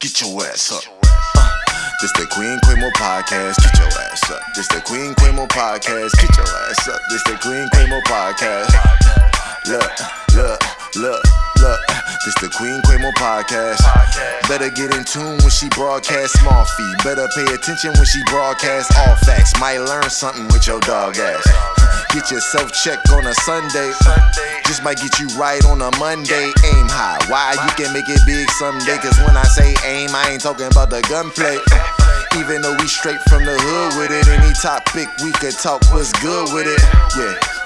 Get your ass up. Uh, this the Queen Quimo podcast. Get your ass up. This the Queen Quimo podcast. Get your ass up. This the Queen Quimo podcast. Look, look, look, look. This the Queen Quimo podcast. Better get in tune when she broadcast small fee. Better pay attention when she broadcast all facts. Might learn something with your dog ass. Get yourself checked on a Sunday. Just might get you right on a Monday. Aim high. Why you can make it big someday? Cause when I say aim, I ain't talking about the gunplay. Even though we straight from the hood with it, any topic we could talk was good with it. Yeah.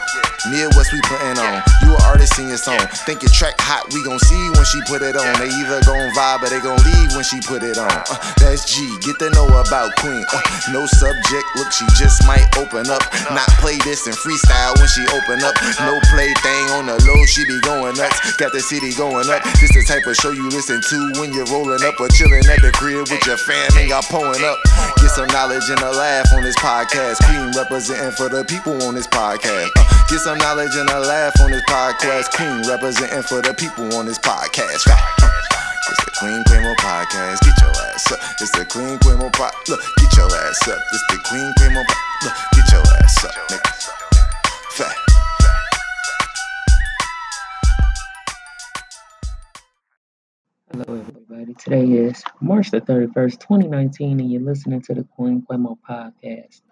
Midwest we putting on. You an artist in your song. Think your track hot, we gon' see when she put it on. They either gon' vibe or they gon' leave when she put it on. Uh, that's G. Get to know about Queen. Uh, no subject, look, she just might open up. Not play this and freestyle when she open up. No play thing on the low, she be going nuts. Got the city going up. This the type of show you listen to when you're rolling up or chilling at the crib with your fam and y'all pulling up. Get some knowledge and a laugh on this podcast. Queen representing for the people on this podcast. Uh, get some knowledge and a laugh on this podcast. Queen representing for the people on this podcast. It's the Queen Quimo podcast. Get your ass up. It's the Queen Quimo pod. Look, get your ass up. It's the Queen Quimo pod. Look, get your ass up. Nigga. Fat. Hello, everybody. Today is March the 31st, 2019, and you're listening to the Queen Quemo podcast.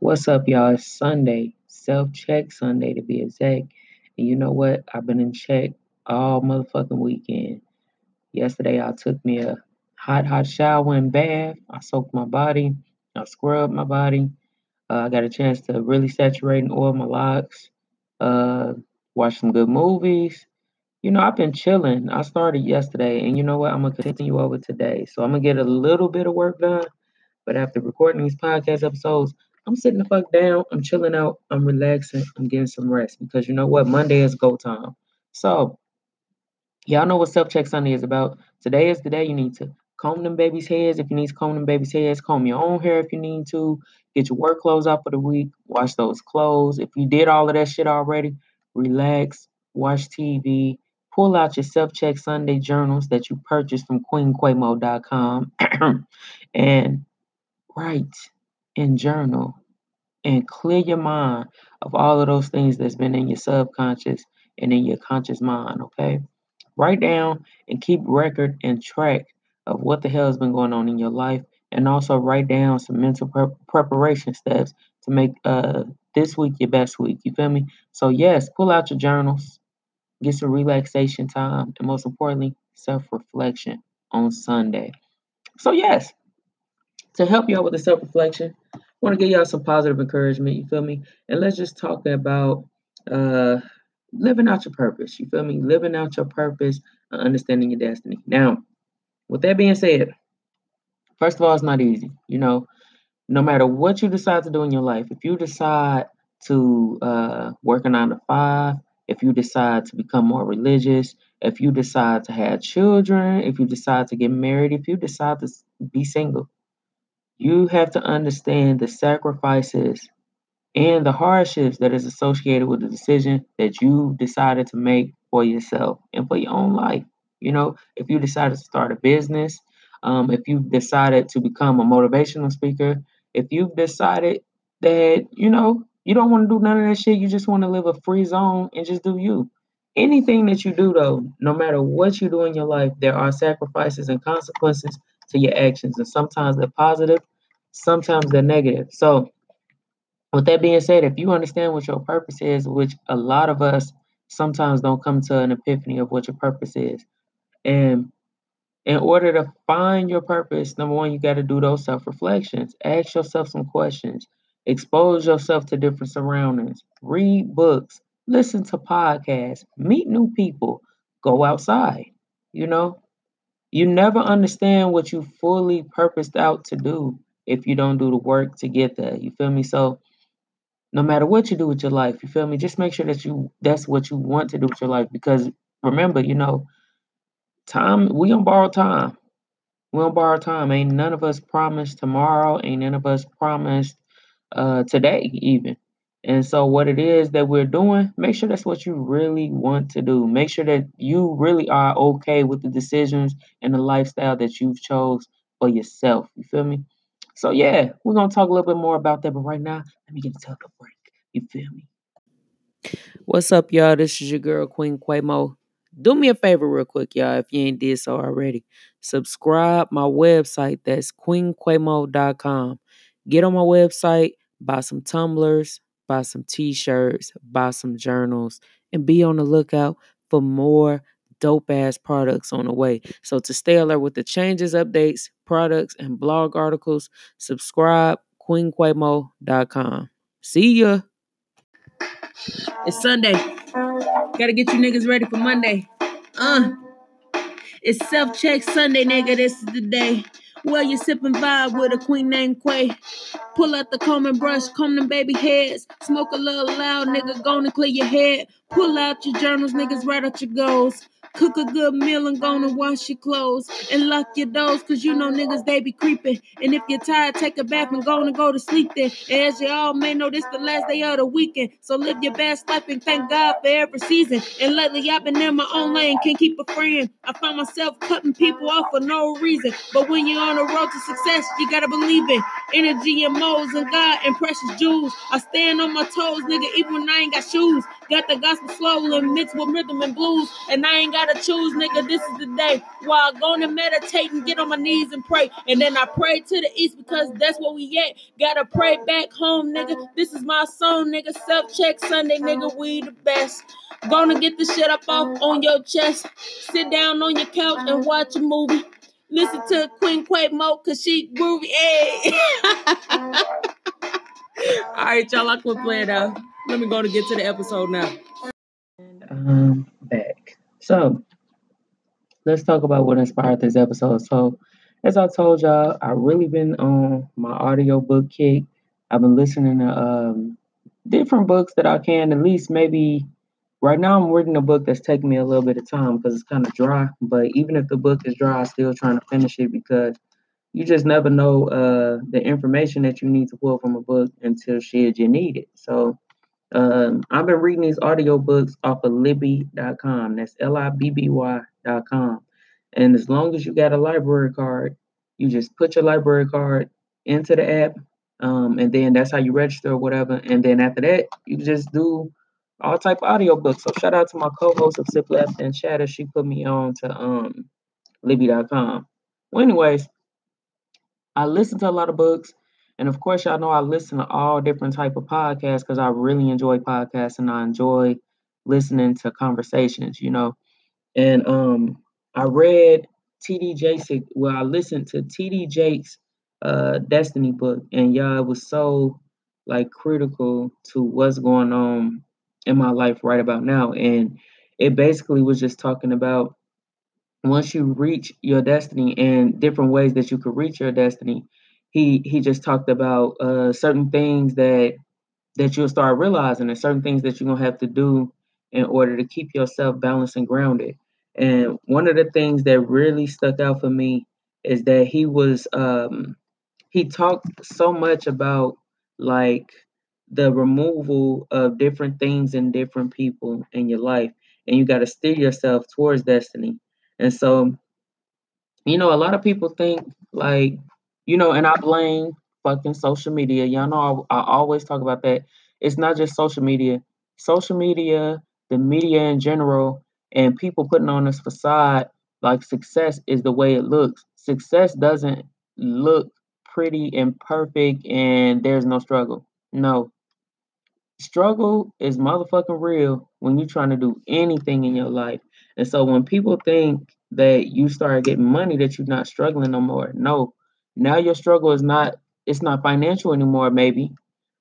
What's up, y'all? It's Sunday, self check Sunday to be exact. And you know what? I've been in check all motherfucking weekend. Yesterday, I took me a hot, hot shower and bath. I soaked my body, I scrubbed my body. Uh, I got a chance to really saturate and oil my locks, uh, watch some good movies. You know, I've been chilling. I started yesterday, and you know what? I'm gonna continue over today. So I'm gonna get a little bit of work done. But after recording these podcast episodes, I'm sitting the fuck down. I'm chilling out. I'm relaxing. I'm getting some rest because you know what? Monday is go time. So y'all know what self check Sunday is about. Today is the day you need to comb them babies' heads if you need to comb them babies' heads. Comb your own hair if you need to. Get your work clothes out for the week. Wash those clothes. If you did all of that shit already, relax. Watch TV pull out your self-check Sunday journals that you purchased from queenquemo.com and write and journal and clear your mind of all of those things that's been in your subconscious and in your conscious mind, okay? Write down and keep record and track of what the hell has been going on in your life and also write down some mental pre- preparation steps to make uh this week your best week. You feel me? So yes, pull out your journals, get some relaxation time, and most importantly, self reflection on Sunday. So, yes, to help y'all with the self reflection, I want to give y'all some positive encouragement. You feel me? And let's just talk about uh, living out your purpose. You feel me? Living out your purpose, and understanding your destiny. Now, with that being said, first of all, it's not easy. You know, no matter what you decide to do in your life, if you decide to uh, work a nine to five, if you decide to become more religious, if you decide to have children, if you decide to get married, if you decide to be single, you have to understand the sacrifices and the hardships that is associated with the decision that you decided to make for yourself and for your own life. You know, if you decided to start a business, um, if you've decided to become a motivational speaker, if you've decided that, you know, you don't want to do none of that shit. You just want to live a free zone and just do you. Anything that you do, though, no matter what you do in your life, there are sacrifices and consequences to your actions. And sometimes they're positive, sometimes they're negative. So, with that being said, if you understand what your purpose is, which a lot of us sometimes don't come to an epiphany of what your purpose is. And in order to find your purpose, number one, you got to do those self reflections. Ask yourself some questions. Expose yourself to different surroundings. Read books. Listen to podcasts. Meet new people. Go outside. You know, you never understand what you fully purposed out to do if you don't do the work to get there. You feel me? So, no matter what you do with your life, you feel me? Just make sure that you that's what you want to do with your life. Because remember, you know, time we don't borrow time. We don't borrow time. Ain't none of us promised tomorrow. Ain't none of us promised uh, today even. And so, what it is that we're doing, make sure that's what you really want to do. Make sure that you really are okay with the decisions and the lifestyle that you've chose for yourself. You feel me? So yeah, we're gonna talk a little bit more about that. But right now, let me get into the break. You feel me? What's up, y'all? This is your girl Queen Quamo. Do me a favor real quick, y'all, if you ain't did so already. Subscribe my website. That's queenquemo.com. Get on my website, buy some tumblers, buy some t-shirts, buy some journals, and be on the lookout for more dope ass products on the way. So to stay alert with the changes, updates, products, and blog articles, subscribe queenquemo.com. See ya. It's Sunday. Gotta get you niggas ready for Monday. Uh. It's self check Sunday, nigga. This is the day. Well, you sipping vibe with a queen named Quay. Pull out the comb and brush, comb them baby heads. Smoke a little loud, nigga, gonna clear your head. Pull out your journals, niggas, write out your goals. Cook a good meal and gonna wash your clothes. And lock your doors, cause you know niggas, they be creeping. And if you're tired, take a bath and gonna go to sleep then. As you all may know, this the last day of the weekend. So live your best life and thank God for every season. And lately I've been in my own lane, can't keep a friend. I find myself cutting people off for no reason. But when you're on the road to success, you gotta believe in energy and moles and God and precious jewels. I stand on my toes, nigga, even when I ain't got shoes. Got the gospel and mixed with rhythm and blues. And I ain't gotta choose, nigga. This is the day while I go and meditate and get on my knees and pray. And then I pray to the east because that's where we at. Gotta pray back home, nigga. This is my song, nigga. Self check Sunday, nigga. We the best. Gonna get the shit up off on your chest. Sit down on your couch and watch a movie. Listen to Queen Quavo cause she groovy. Hey. All right, y'all. I quit playing now. Let me go to get to the episode now. And um, back. So, let's talk about what inspired this episode. So, as I told y'all, I really been on my audio book kick. I've been listening to um, different books that I can at least maybe. Right now, I'm reading a book that's taking me a little bit of time because it's kind of dry. But even if the book is dry, I'm still trying to finish it because you just never know uh, the information that you need to pull from a book until shit you need it. So um, I've been reading these audiobooks off of Libby.com. That's L-I-B-B-Y.com. And as long as you got a library card, you just put your library card into the app, um, and then that's how you register or whatever. And then after that, you just do all type of audiobooks. So shout out to my co-host of Sips Laughter and Chatter. She put me on to um Libby.com. Well, anyways, I listen to a lot of books. And of course, y'all know I listen to all different type of podcasts because I really enjoy podcasts and I enjoy listening to conversations, you know. And um, I read TD Jakes. Well, I listened to TD Jakes' uh, Destiny book, and y'all, it was so like critical to what's going on in my life right about now. And it basically was just talking about once you reach your destiny and different ways that you could reach your destiny he he just talked about uh, certain things that that you'll start realizing and certain things that you're gonna have to do in order to keep yourself balanced and grounded. And one of the things that really stuck out for me is that he was um, he talked so much about like the removal of different things and different people in your life, and you got to steer yourself towards destiny. And so, you know, a lot of people think like you know, and I blame fucking social media. Y'all know I, I always talk about that. It's not just social media. Social media, the media in general, and people putting on this facade like success is the way it looks. Success doesn't look pretty and perfect and there's no struggle. No. Struggle is motherfucking real when you're trying to do anything in your life. And so when people think that you start getting money that you're not struggling no more, no. Now your struggle is not it's not financial anymore, maybe,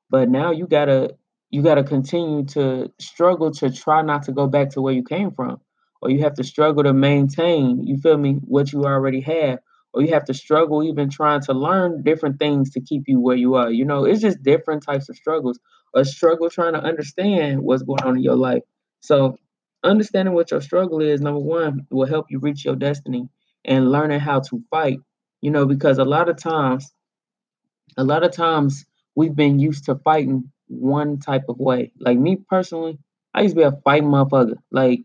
but now you gotta you gotta continue to struggle to try not to go back to where you came from. Or you have to struggle to maintain, you feel me, what you already have. Or you have to struggle even trying to learn different things to keep you where you are. You know, it's just different types of struggles. A struggle trying to understand what's going on in your life. So understanding what your struggle is, number one, will help you reach your destiny and learning how to fight you know, because a lot of times, a lot of times we've been used to fighting one type of way. Like me personally, I used to be a fighting motherfucker. Like,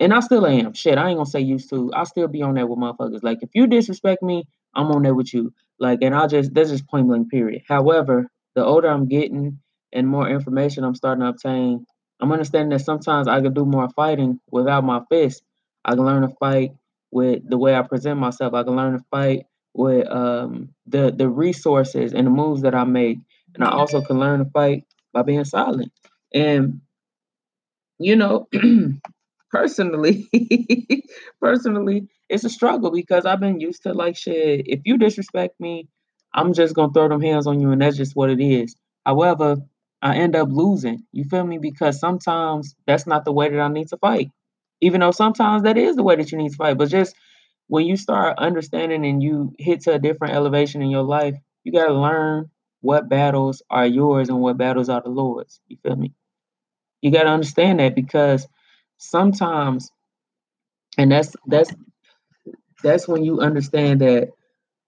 and I still am. Shit, I ain't gonna say used to. I still be on that with motherfuckers. Like, if you disrespect me, I'm on there with you. Like, and I'll just that's just point blank period. However, the older I'm getting and more information I'm starting to obtain, I'm understanding that sometimes I can do more fighting without my fist. I can learn to fight with the way I present myself. I can learn to fight with um, the the resources and the moves that I make, and I also can learn to fight by being silent. And you know, personally, personally, it's a struggle because I've been used to like shit. If you disrespect me, I'm just gonna throw them hands on you, and that's just what it is. However, I end up losing. You feel me? Because sometimes that's not the way that I need to fight. Even though sometimes that is the way that you need to fight. But just when you start understanding and you hit to a different elevation in your life, you gotta learn what battles are yours and what battles are the Lord's. You feel me? You gotta understand that because sometimes and that's that's that's when you understand that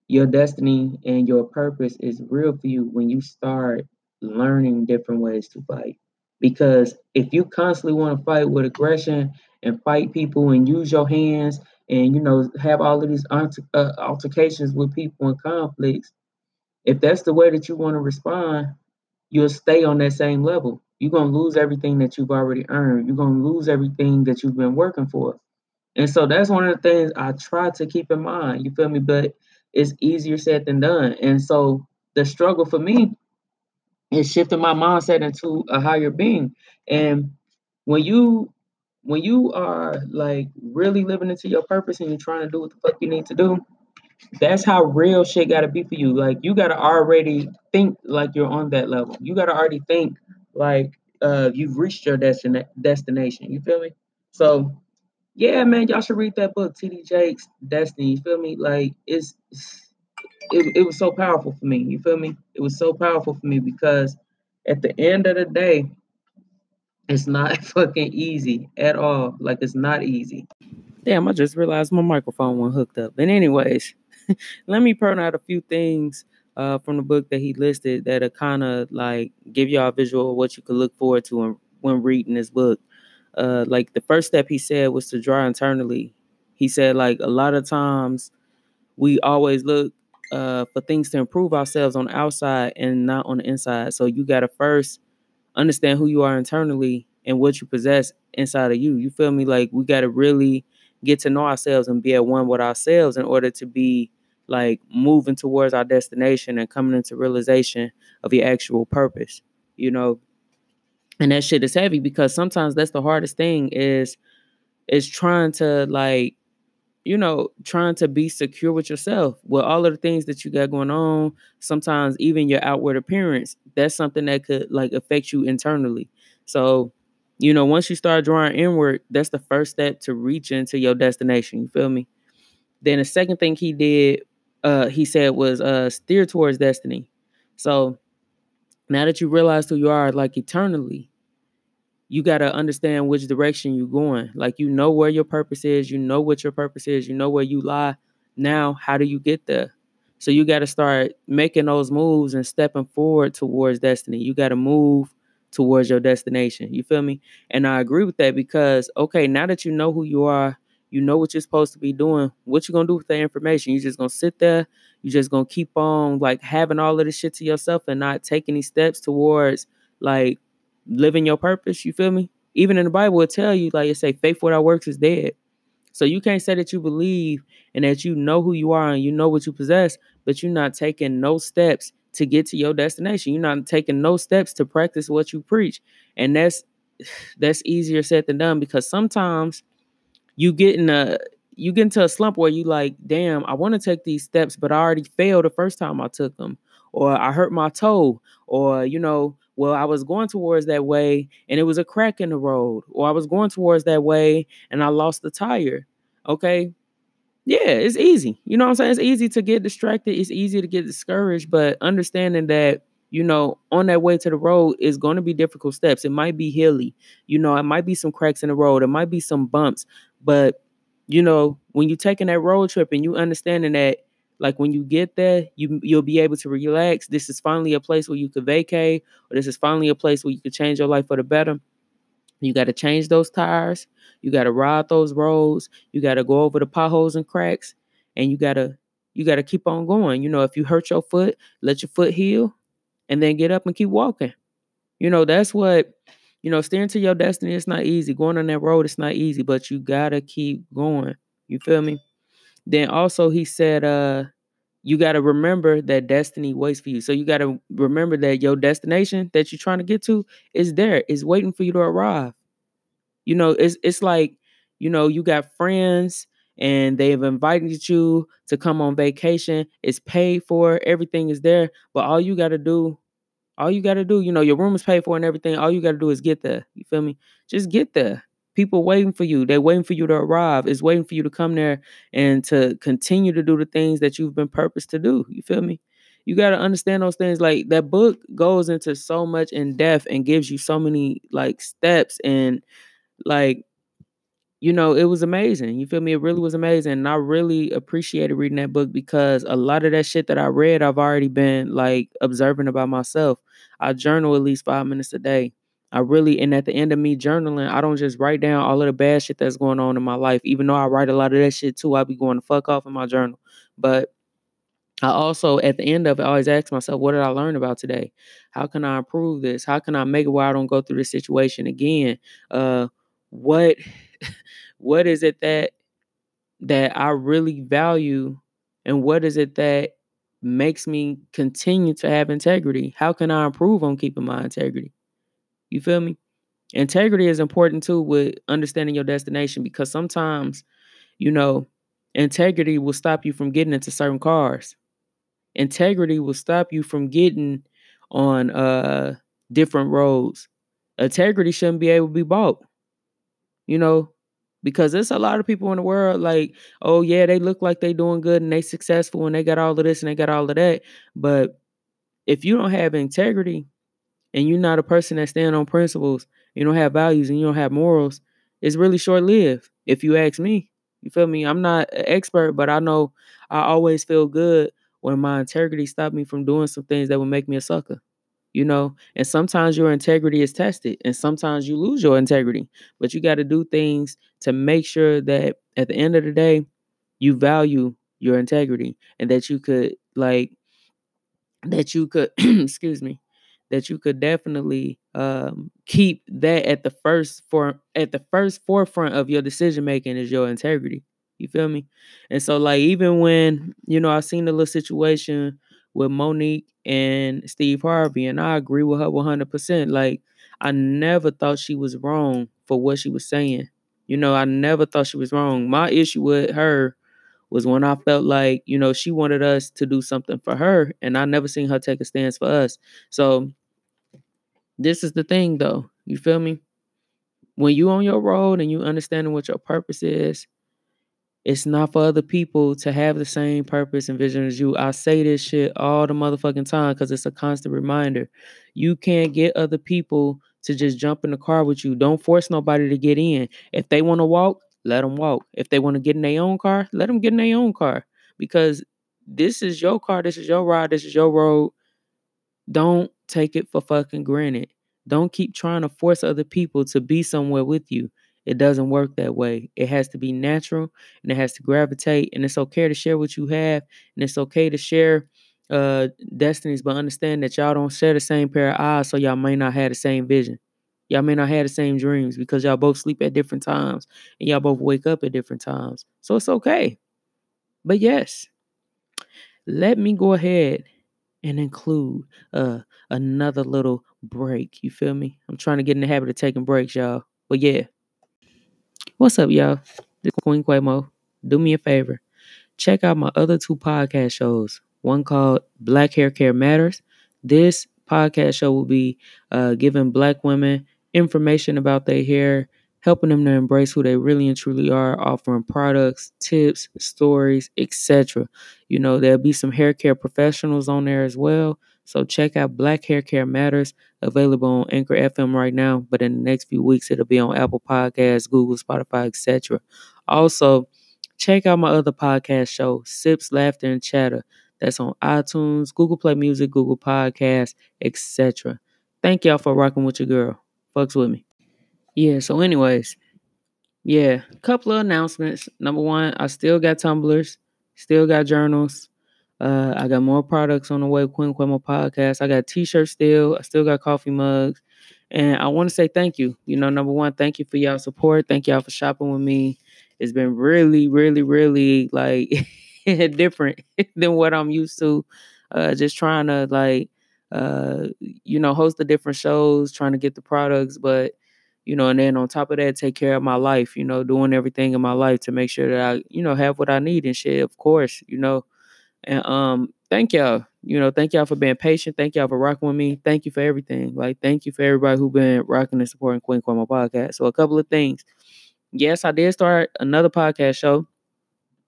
your destiny and your purpose is real for you when you start learning different ways to fight. Because if you constantly want to fight with aggression and fight people and use your hands and you know have all of these uh, altercations with people and conflicts, if that's the way that you want to respond, you'll stay on that same level. You're gonna lose everything that you've already earned. You're gonna lose everything that you've been working for. And so that's one of the things I try to keep in mind. You feel me? But it's easier said than done. And so the struggle for me is shifting my mindset into a higher being. And when you when you are like really living into your purpose and you're trying to do what the fuck you need to do, that's how real shit gotta be for you. Like you gotta already think like you're on that level. You gotta already think like uh you've reached your destina- destination. You feel me? So yeah, man, y'all should read that book, TD Jakes Destiny. You feel me? Like it's it, it was so powerful for me. You feel me? It was so powerful for me because at the end of the day, it's not fucking easy at all. Like it's not easy. Damn, I just realized my microphone wasn't hooked up. But anyways, let me point out a few things uh, from the book that he listed that are kind of like give y'all a visual of what you could look forward to when, when reading this book. Uh, like the first step he said was to draw internally. He said like a lot of times we always look uh, for things to improve ourselves on the outside and not on the inside. So you got to first understand who you are internally and what you possess inside of you. You feel me? Like we got to really get to know ourselves and be at one with ourselves in order to be like moving towards our destination and coming into realization of your actual purpose. You know, and that shit is heavy because sometimes that's the hardest thing is is trying to like you know, trying to be secure with yourself with all of the things that you got going on. Sometimes even your outward appearance, that's something that could like affect you internally. So, you know, once you start drawing inward, that's the first step to reach into your destination. You feel me? Then the second thing he did, uh, he said was uh steer towards destiny. So now that you realize who you are, like eternally, you got to understand which direction you're going. Like you know where your purpose is, you know what your purpose is, you know where you lie. Now, how do you get there? So you got to start making those moves and stepping forward towards destiny. You got to move towards your destination. You feel me? And I agree with that because okay, now that you know who you are, you know what you're supposed to be doing. What you gonna do with that information? You just gonna sit there. You just gonna keep on like having all of this shit to yourself and not take any steps towards like living your purpose. You feel me? Even in the Bible, it tell you like it say, faith without works is dead. So you can't say that you believe and that you know who you are and you know what you possess, but you're not taking no steps to get to your destination. You're not taking no steps to practice what you preach. And that's that's easier said than done because sometimes you get in a you get into a slump where you like, damn, I want to take these steps, but I already failed the first time I took them, or I hurt my toe, or you know, well, I was going towards that way and it was a crack in the road, or I was going towards that way and I lost the tire. Okay. Yeah, it's easy. You know what I'm saying? It's easy to get distracted. It's easy to get discouraged, but understanding that, you know, on that way to the road is going to be difficult steps. It might be hilly. You know, it might be some cracks in the road. It might be some bumps. But, you know, when you're taking that road trip and you understanding that Like when you get there, you you'll be able to relax. This is finally a place where you could vacate, or this is finally a place where you could change your life for the better. You got to change those tires. You got to ride those roads. You got to go over the potholes and cracks, and you gotta you gotta keep on going. You know, if you hurt your foot, let your foot heal, and then get up and keep walking. You know, that's what you know. Steering to your destiny, it's not easy. Going on that road, it's not easy, but you gotta keep going. You feel me? Then also he said, uh, you got to remember that destiny waits for you. So you got to remember that your destination that you're trying to get to is there, is waiting for you to arrive. You know, it's it's like, you know, you got friends and they've invited you to come on vacation. It's paid for, everything is there, but all you got to do all you got to do, you know, your room is paid for and everything. All you got to do is get there. You feel me? Just get there people waiting for you. They're waiting for you to arrive. It's waiting for you to come there and to continue to do the things that you've been purposed to do. You feel me? You got to understand those things. Like that book goes into so much in depth and gives you so many like steps and like you know, it was amazing. You feel me? It really was amazing. And I really appreciated reading that book because a lot of that shit that I read, I've already been like observing about myself. I journal at least five minutes a day. I really, and at the end of me journaling, I don't just write down all of the bad shit that's going on in my life. Even though I write a lot of that shit too, I be going to fuck off in my journal. But I also, at the end of it, I always ask myself, what did I learn about today? How can I improve this? How can I make it where I don't go through this situation again? Uh, what, what is it that that I really value, and what is it that makes me continue to have integrity? How can I improve on keeping my integrity? You feel me? Integrity is important too with understanding your destination because sometimes, you know, integrity will stop you from getting into certain cars. Integrity will stop you from getting on uh different roads. Integrity shouldn't be able to be bought. You know, because there's a lot of people in the world like, oh yeah, they look like they're doing good and they successful and they got all of this and they got all of that. But if you don't have integrity, and you're not a person that stand on principles, you don't have values and you don't have morals, it's really short lived. If you ask me, you feel me? I'm not an expert, but I know I always feel good when my integrity stopped me from doing some things that would make me a sucker. You know, and sometimes your integrity is tested, and sometimes you lose your integrity. But you got to do things to make sure that at the end of the day, you value your integrity and that you could like that you could excuse me that you could definitely um, keep that at the first for at the first forefront of your decision making is your integrity. You feel me? And so like even when you know I've seen the little situation with Mo'Nique and Steve Harvey, and I agree with her one hundred percent. Like I never thought she was wrong for what she was saying. You know, I never thought she was wrong. My issue with her was when I felt like, you know, she wanted us to do something for her, and I never seen her take a stance for us. So this is the thing though. You feel me? When you on your road and you understanding what your purpose is, it's not for other people to have the same purpose and vision as you. I say this shit all the motherfucking time because it's a constant reminder. You can't get other people to just jump in the car with you. Don't force nobody to get in. If they want to walk, let them walk. If they want to get in their own car, let them get in their own car because this is your car, this is your ride, this is your road. Don't take it for fucking granted. Don't keep trying to force other people to be somewhere with you. It doesn't work that way. It has to be natural and it has to gravitate. And it's okay to share what you have. And it's okay to share uh destinies, but understand that y'all don't share the same pair of eyes, so y'all may not have the same vision. Y'all may not have the same dreams because y'all both sleep at different times and y'all both wake up at different times. So it's okay. But yes, let me go ahead and include uh another little break. You feel me? I'm trying to get in the habit of taking breaks, y'all. But yeah. What's up, y'all? This is Queen Quamo. Do me a favor. Check out my other two podcast shows. One called Black Hair Care Matters. This podcast show will be uh, giving black women information about their hair helping them to embrace who they really and truly are, offering products, tips, stories, etc. You know, there'll be some hair care professionals on there as well. So check out Black Hair Care Matters, available on Anchor FM right now, but in the next few weeks it'll be on Apple Podcasts, Google, Spotify, etc. Also, check out my other podcast show, Sips, Laughter, and Chatter. That's on iTunes, Google Play Music, Google Podcasts, etc. Thank y'all for rocking with your girl. Fucks with me. Yeah, so anyways, yeah, couple of announcements. Number one, I still got tumblers, still got journals. Uh, I got more products on the way. Queen Quemo podcast. I got t-shirts still. I still got coffee mugs, and I want to say thank you. You know, number one, thank you for y'all support. Thank y'all for shopping with me. It's been really, really, really like different than what I'm used to. Uh, just trying to like, uh, you know, host the different shows, trying to get the products, but you know, and then on top of that, take care of my life, you know, doing everything in my life to make sure that I, you know, have what I need and shit, of course, you know. And um, thank y'all, you know, thank y'all for being patient. Thank y'all for rocking with me. Thank you for everything. Like, thank you for everybody who been rocking and supporting Queen Cuomo podcast. So a couple of things. Yes, I did start another podcast show.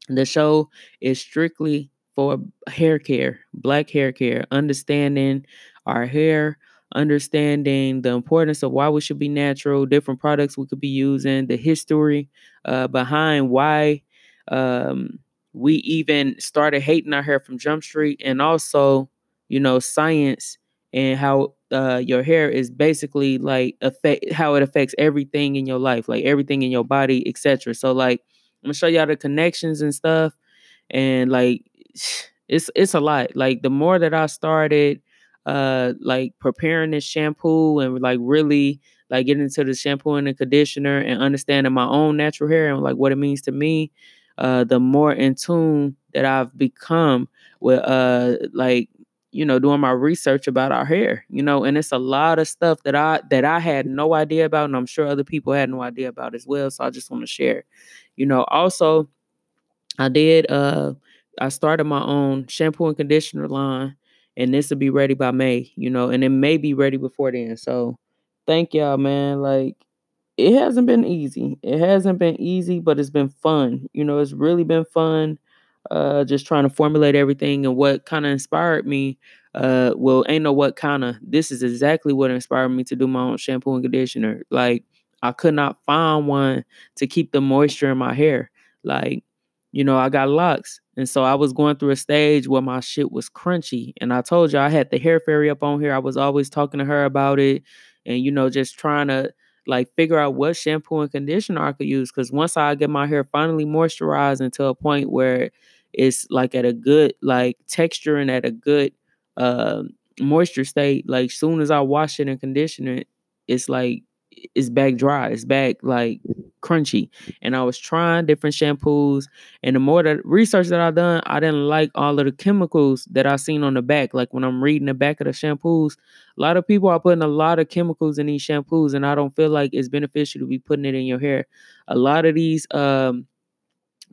The show is strictly for hair care, black hair care, understanding our hair, understanding the importance of why we should be natural, different products we could be using, the history uh, behind why um, we even started hating our hair from Jump Street, and also, you know, science and how uh, your hair is basically like affect how it affects everything in your life, like everything in your body, etc. So, like, I'm gonna show y'all the connections and stuff, and like, it's it's a lot. Like, the more that I started uh like preparing this shampoo and like really like getting into the shampoo and the conditioner and understanding my own natural hair and like what it means to me uh the more in tune that I've become with uh like you know doing my research about our hair you know and it's a lot of stuff that I that I had no idea about and I'm sure other people had no idea about as well so I just want to share you know also I did uh I started my own shampoo and conditioner line and this will be ready by May, you know, and it may be ready before then. So thank y'all, man. Like it hasn't been easy. It hasn't been easy, but it's been fun. You know, it's really been fun. Uh, just trying to formulate everything and what kind of inspired me. Uh, well, ain't no what kind of. This is exactly what inspired me to do my own shampoo and conditioner. Like I could not find one to keep the moisture in my hair. Like you know, I got locks. And so I was going through a stage where my shit was crunchy. And I told you I had the hair fairy up on here. I was always talking to her about it and, you know, just trying to like figure out what shampoo and conditioner I could use. Cause once I get my hair finally moisturized until a point where it's like at a good like texture and at a good uh moisture state, like soon as I wash it and condition it, it's like it's back dry. It's back like crunchy. And I was trying different shampoos. And the more the research that I've done, I didn't like all of the chemicals that I seen on the back. Like when I'm reading the back of the shampoos, a lot of people are putting a lot of chemicals in these shampoos, and I don't feel like it's beneficial to be putting it in your hair. A lot of these um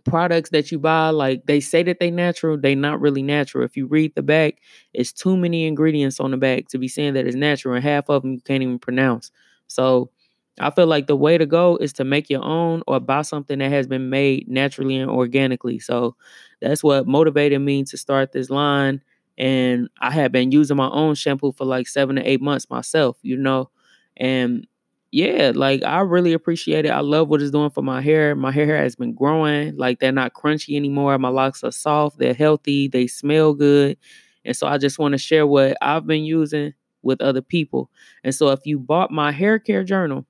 products that you buy like they say that they natural they not really natural if you read the back it's too many ingredients on the back to be saying that it's natural and half of them you can't even pronounce so I feel like the way to go is to make your own or buy something that has been made naturally and organically. So that's what motivated me to start this line. And I have been using my own shampoo for like seven to eight months myself, you know. And yeah, like I really appreciate it. I love what it's doing for my hair. My hair has been growing. Like they're not crunchy anymore. My locks are soft, they're healthy, they smell good. And so I just want to share what I've been using with other people. And so if you bought my hair care journal,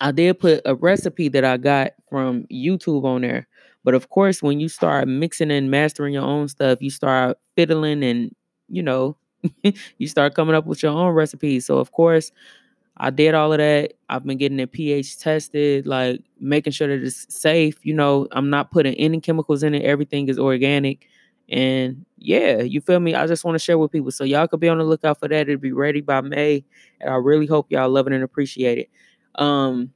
I did put a recipe that I got from YouTube on there. But of course, when you start mixing and mastering your own stuff, you start fiddling and, you know, you start coming up with your own recipes. So, of course, I did all of that. I've been getting it pH tested, like making sure that it's safe. You know, I'm not putting any chemicals in it. Everything is organic. And yeah, you feel me? I just want to share with people. So y'all could be on the lookout for that. It'll be ready by May. And I really hope y'all love it and appreciate it. Um,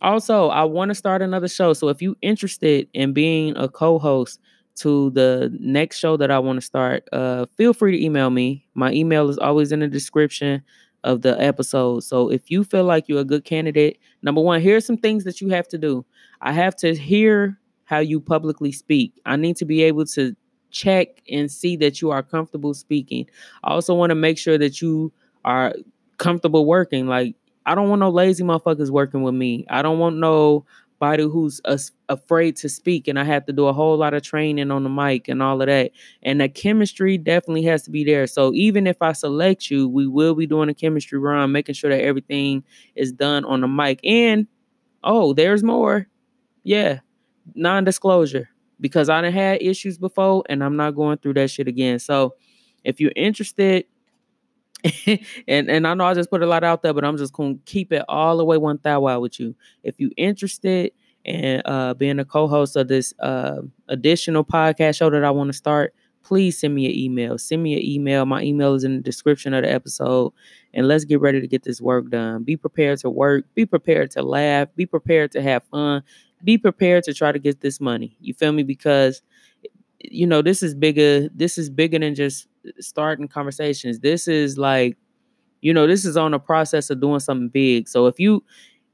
also, I want to start another show. So if you interested in being a co-host to the next show that I want to start, uh, feel free to email me. My email is always in the description of the episode. So if you feel like you're a good candidate, number one, here's some things that you have to do. I have to hear how you publicly speak. I need to be able to check and see that you are comfortable speaking. I also want to make sure that you are comfortable working. Like I don't want no lazy motherfuckers working with me. I don't want no somebody who's as- afraid to speak and I have to do a whole lot of training on the mic and all of that. And the chemistry definitely has to be there. So even if I select you, we will be doing a chemistry run, making sure that everything is done on the mic. And oh, there's more. Yeah, non-disclosure because I done had issues before and I'm not going through that shit again. So if you're interested, and and I know I just put a lot out there, but I'm just gonna keep it all the way one thou out with you. If you're interested in uh, being a co-host of this uh, additional podcast show that I want to start, please send me an email. Send me an email. My email is in the description of the episode, and let's get ready to get this work done. Be prepared to work. Be prepared to laugh. Be prepared to have fun. Be prepared to try to get this money. You feel me? Because you know this is bigger. This is bigger than just starting conversations. This is like, you know, this is on the process of doing something big. So if you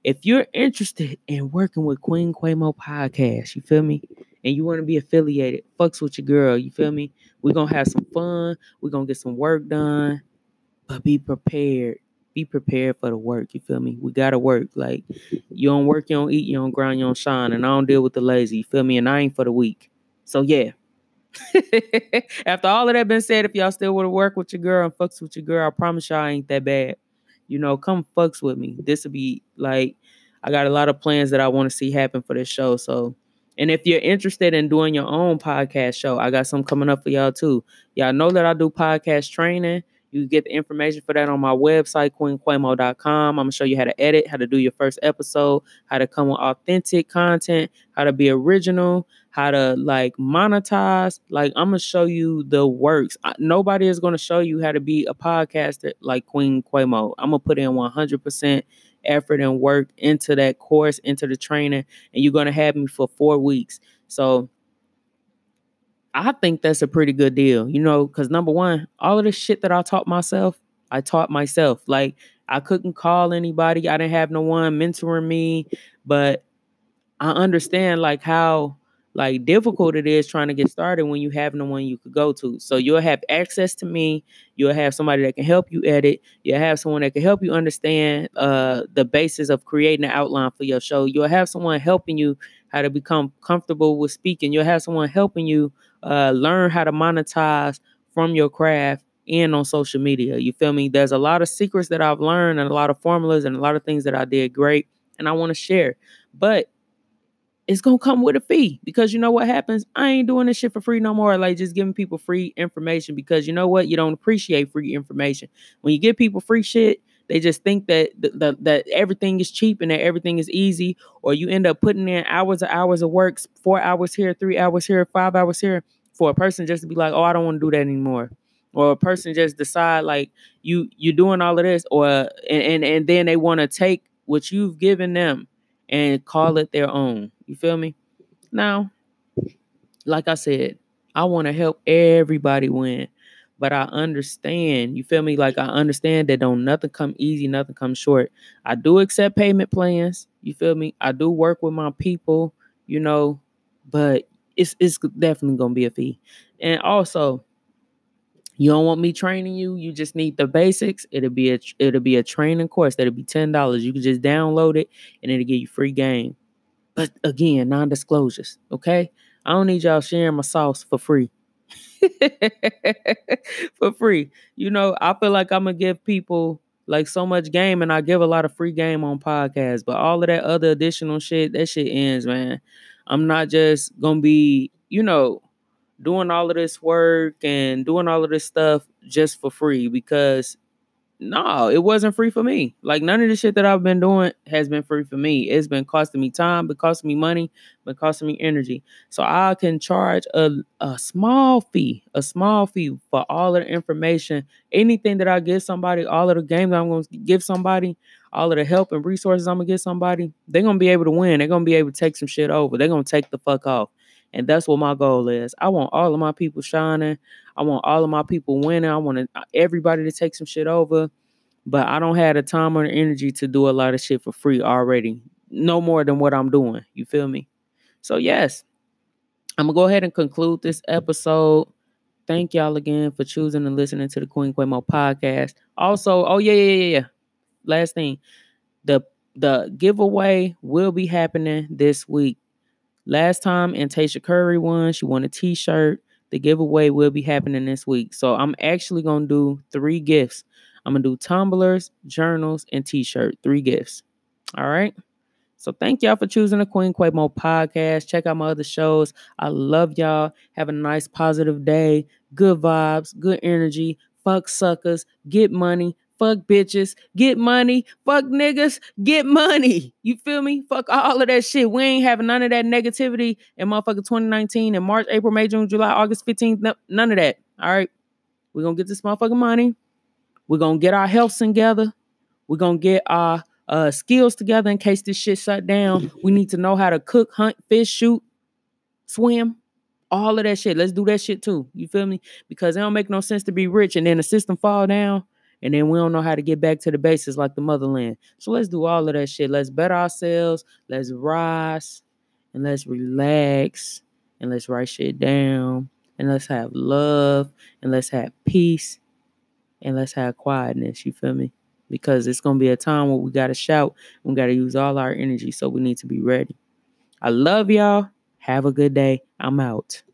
if you're interested in working with Queen Quamo podcast, you feel me? And you want to be affiliated, fucks with your girl, you feel me? We're gonna have some fun, we're gonna get some work done, but be prepared. Be prepared for the work, you feel me? We gotta work. Like you don't work, you don't eat, you don't grind, you don't shine, and I don't deal with the lazy, you feel me? And I ain't for the weak. So yeah, After all of that been said, if y'all still want to work with your girl and fucks with your girl, I promise y'all I ain't that bad. You know, come fucks with me. This will be like I got a lot of plans that I want to see happen for this show. So, and if you're interested in doing your own podcast show, I got some coming up for y'all too. Y'all know that I do podcast training. You get the information for that on my website, queenquamo.com. I'm gonna show you how to edit, how to do your first episode, how to come with authentic content, how to be original, how to like monetize. Like I'm gonna show you the works. I, nobody is gonna show you how to be a podcaster like Queen Quamo. I'm gonna put in 100% effort and work into that course, into the training, and you're gonna have me for four weeks. So I think that's a pretty good deal, you know, because number one, all of the shit that I taught myself, I taught myself. Like I couldn't call anybody, I didn't have no one mentoring me, but I understand like how like difficult it is trying to get started when you have no one you could go to. So you'll have access to me. You'll have somebody that can help you edit. You'll have someone that can help you understand uh, the basis of creating an outline for your show. You'll have someone helping you how to become comfortable with speaking. You'll have someone helping you uh, learn how to monetize from your craft and on social media. You feel me? There's a lot of secrets that I've learned and a lot of formulas and a lot of things that I did great and I want to share. But it's gonna come with a fee because you know what happens? I ain't doing this shit for free no more. Like just giving people free information because you know what? You don't appreciate free information. When you give people free shit, they just think that that, that everything is cheap and that everything is easy, or you end up putting in hours of hours of work, four hours here, three hours here, five hours here, for a person just to be like, oh, I don't want to do that anymore. Or a person just decide like you you're doing all of this, or and and, and then they want to take what you've given them and call it their own. You feel me? Now, like I said, I want to help everybody win. But I understand, you feel me? Like I understand that don't nothing come easy, nothing come short. I do accept payment plans. You feel me? I do work with my people, you know, but it's it's definitely gonna be a fee. And also, you don't want me training you. You just need the basics. It'll be a it'll be a training course that'll be ten dollars. You can just download it and it'll give you free game. But again, non-disclosures. Okay, I don't need y'all sharing my sauce for free. for free. You know, I feel like I'm gonna give people like so much game, and I give a lot of free game on podcasts. But all of that other additional shit, that shit ends, man. I'm not just gonna be, you know doing all of this work and doing all of this stuff just for free because no, it wasn't free for me. Like none of the shit that I've been doing has been free for me. It's been costing me time, been costing me money, been costing me energy. So I can charge a, a small fee, a small fee for all of the information, anything that I give somebody, all of the games I'm gonna give somebody, all of the help and resources I'm gonna give somebody, they're gonna be able to win. They're gonna be able to take some shit over. They're gonna take the fuck off. And that's what my goal is. I want all of my people shining. I want all of my people winning. I want uh, everybody to take some shit over. But I don't have the time or the energy to do a lot of shit for free already. No more than what I'm doing. You feel me? So, yes, I'm going to go ahead and conclude this episode. Thank y'all again for choosing and listening to the Queen Quemo podcast. Also, oh, yeah, yeah, yeah, yeah. Last thing the the giveaway will be happening this week. Last time, Antasia Curry won. She won a t-shirt. The giveaway will be happening this week. So I'm actually gonna do three gifts. I'm gonna do tumblers, journals, and t-shirt. Three gifts. All right. So thank y'all for choosing the Queen Quamo podcast. Check out my other shows. I love y'all. Have a nice, positive day. Good vibes, good energy. Fuck suckers. Get money. Fuck bitches. Get money. Fuck niggas. Get money. You feel me? Fuck all of that shit. We ain't having none of that negativity in motherfucking 2019 in March, April, May, June, July, August 15th. None of that. All right. We're gonna get this motherfucking money. We're gonna get our health together. We're gonna get our uh, skills together in case this shit shut down. We need to know how to cook, hunt, fish, shoot, swim, all of that shit. Let's do that shit too. You feel me? Because it don't make no sense to be rich and then the system fall down and then we don't know how to get back to the bases like the motherland. So let's do all of that shit. Let's better ourselves. Let's rise and let's relax and let's write shit down and let's have love and let's have peace and let's have quietness. You feel me? because it's to be a time where we got to shout. We got to use all our energy. So we need to be ready. I love y'all. Have a good day. I'm out.